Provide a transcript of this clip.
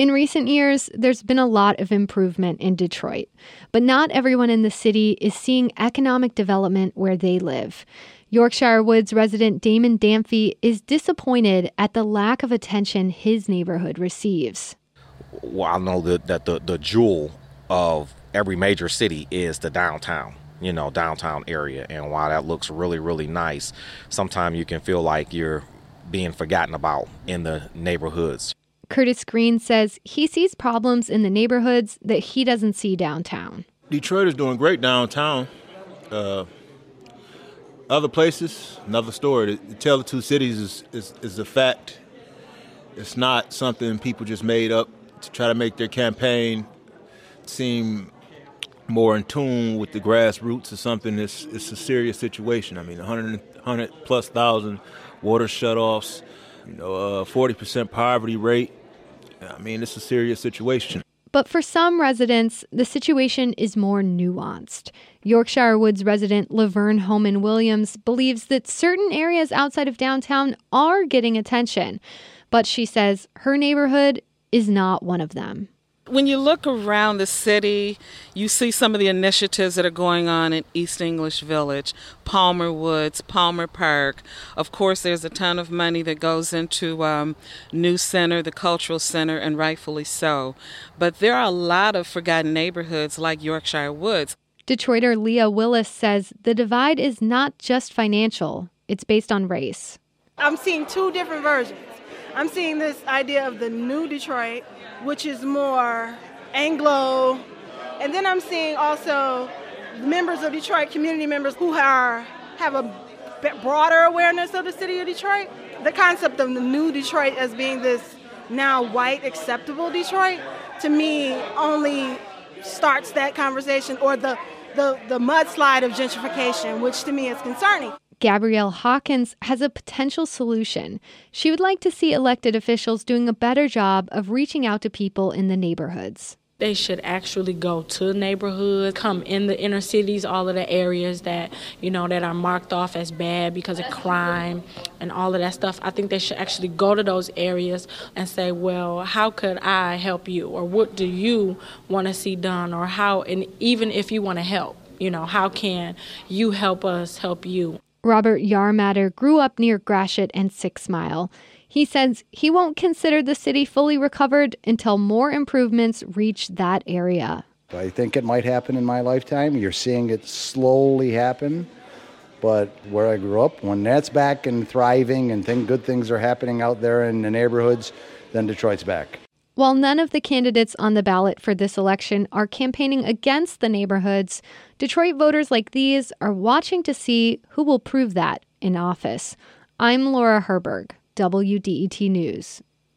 In recent years, there's been a lot of improvement in Detroit, but not everyone in the city is seeing economic development where they live. Yorkshire Woods resident Damon Damphy is disappointed at the lack of attention his neighborhood receives. Well, I know that, that the, the jewel of every major city is the downtown you know downtown area and while that looks really really nice sometimes you can feel like you're being forgotten about in the neighborhoods Curtis Green says he sees problems in the neighborhoods that he doesn't see downtown. Detroit is doing great downtown. Uh, other places, another story. The Tale of Two Cities is, is, is a fact. It's not something people just made up to try to make their campaign seem more in tune with the grassroots or something that's it's a serious situation. I mean, 100, 100 plus thousand water shutoffs, you know, uh, 40% poverty rate. I mean, it's a serious situation. But for some residents, the situation is more nuanced. Yorkshire Woods resident Laverne Homan Williams believes that certain areas outside of downtown are getting attention, but she says her neighborhood is not one of them when you look around the city, you see some of the initiatives that are going on in East English Village, Palmer Woods, Palmer Park. Of course, there's a ton of money that goes into um, New Center, the Cultural Center, and rightfully so. But there are a lot of forgotten neighborhoods like Yorkshire Woods. Detroiter Leah Willis says the divide is not just financial, it's based on race. I'm seeing two different versions. I'm seeing this idea of the new Detroit which is more Anglo. And then I'm seeing also members of Detroit, community members who are have a broader awareness of the city of Detroit. The concept of the new Detroit as being this now white acceptable Detroit to me only starts that conversation or the the, the mudslide of gentrification, which to me is concerning. Gabrielle Hawkins has a potential solution. She would like to see elected officials doing a better job of reaching out to people in the neighborhoods. They should actually go to neighborhoods, come in the inner cities, all of the areas that, you know, that are marked off as bad because of crime and all of that stuff. I think they should actually go to those areas and say, well, how could I help you? Or what do you want to see done? Or how, and even if you want to help, you know, how can you help us help you? Robert Yarmatter grew up near Gratiot and Six Mile. He says he won't consider the city fully recovered until more improvements reach that area. I think it might happen in my lifetime. You're seeing it slowly happen. But where I grew up, when that's back and thriving and think good things are happening out there in the neighborhoods, then Detroit's back. While none of the candidates on the ballot for this election are campaigning against the neighborhoods, Detroit voters like these are watching to see who will prove that in office. I'm Laura Herberg, WDET News.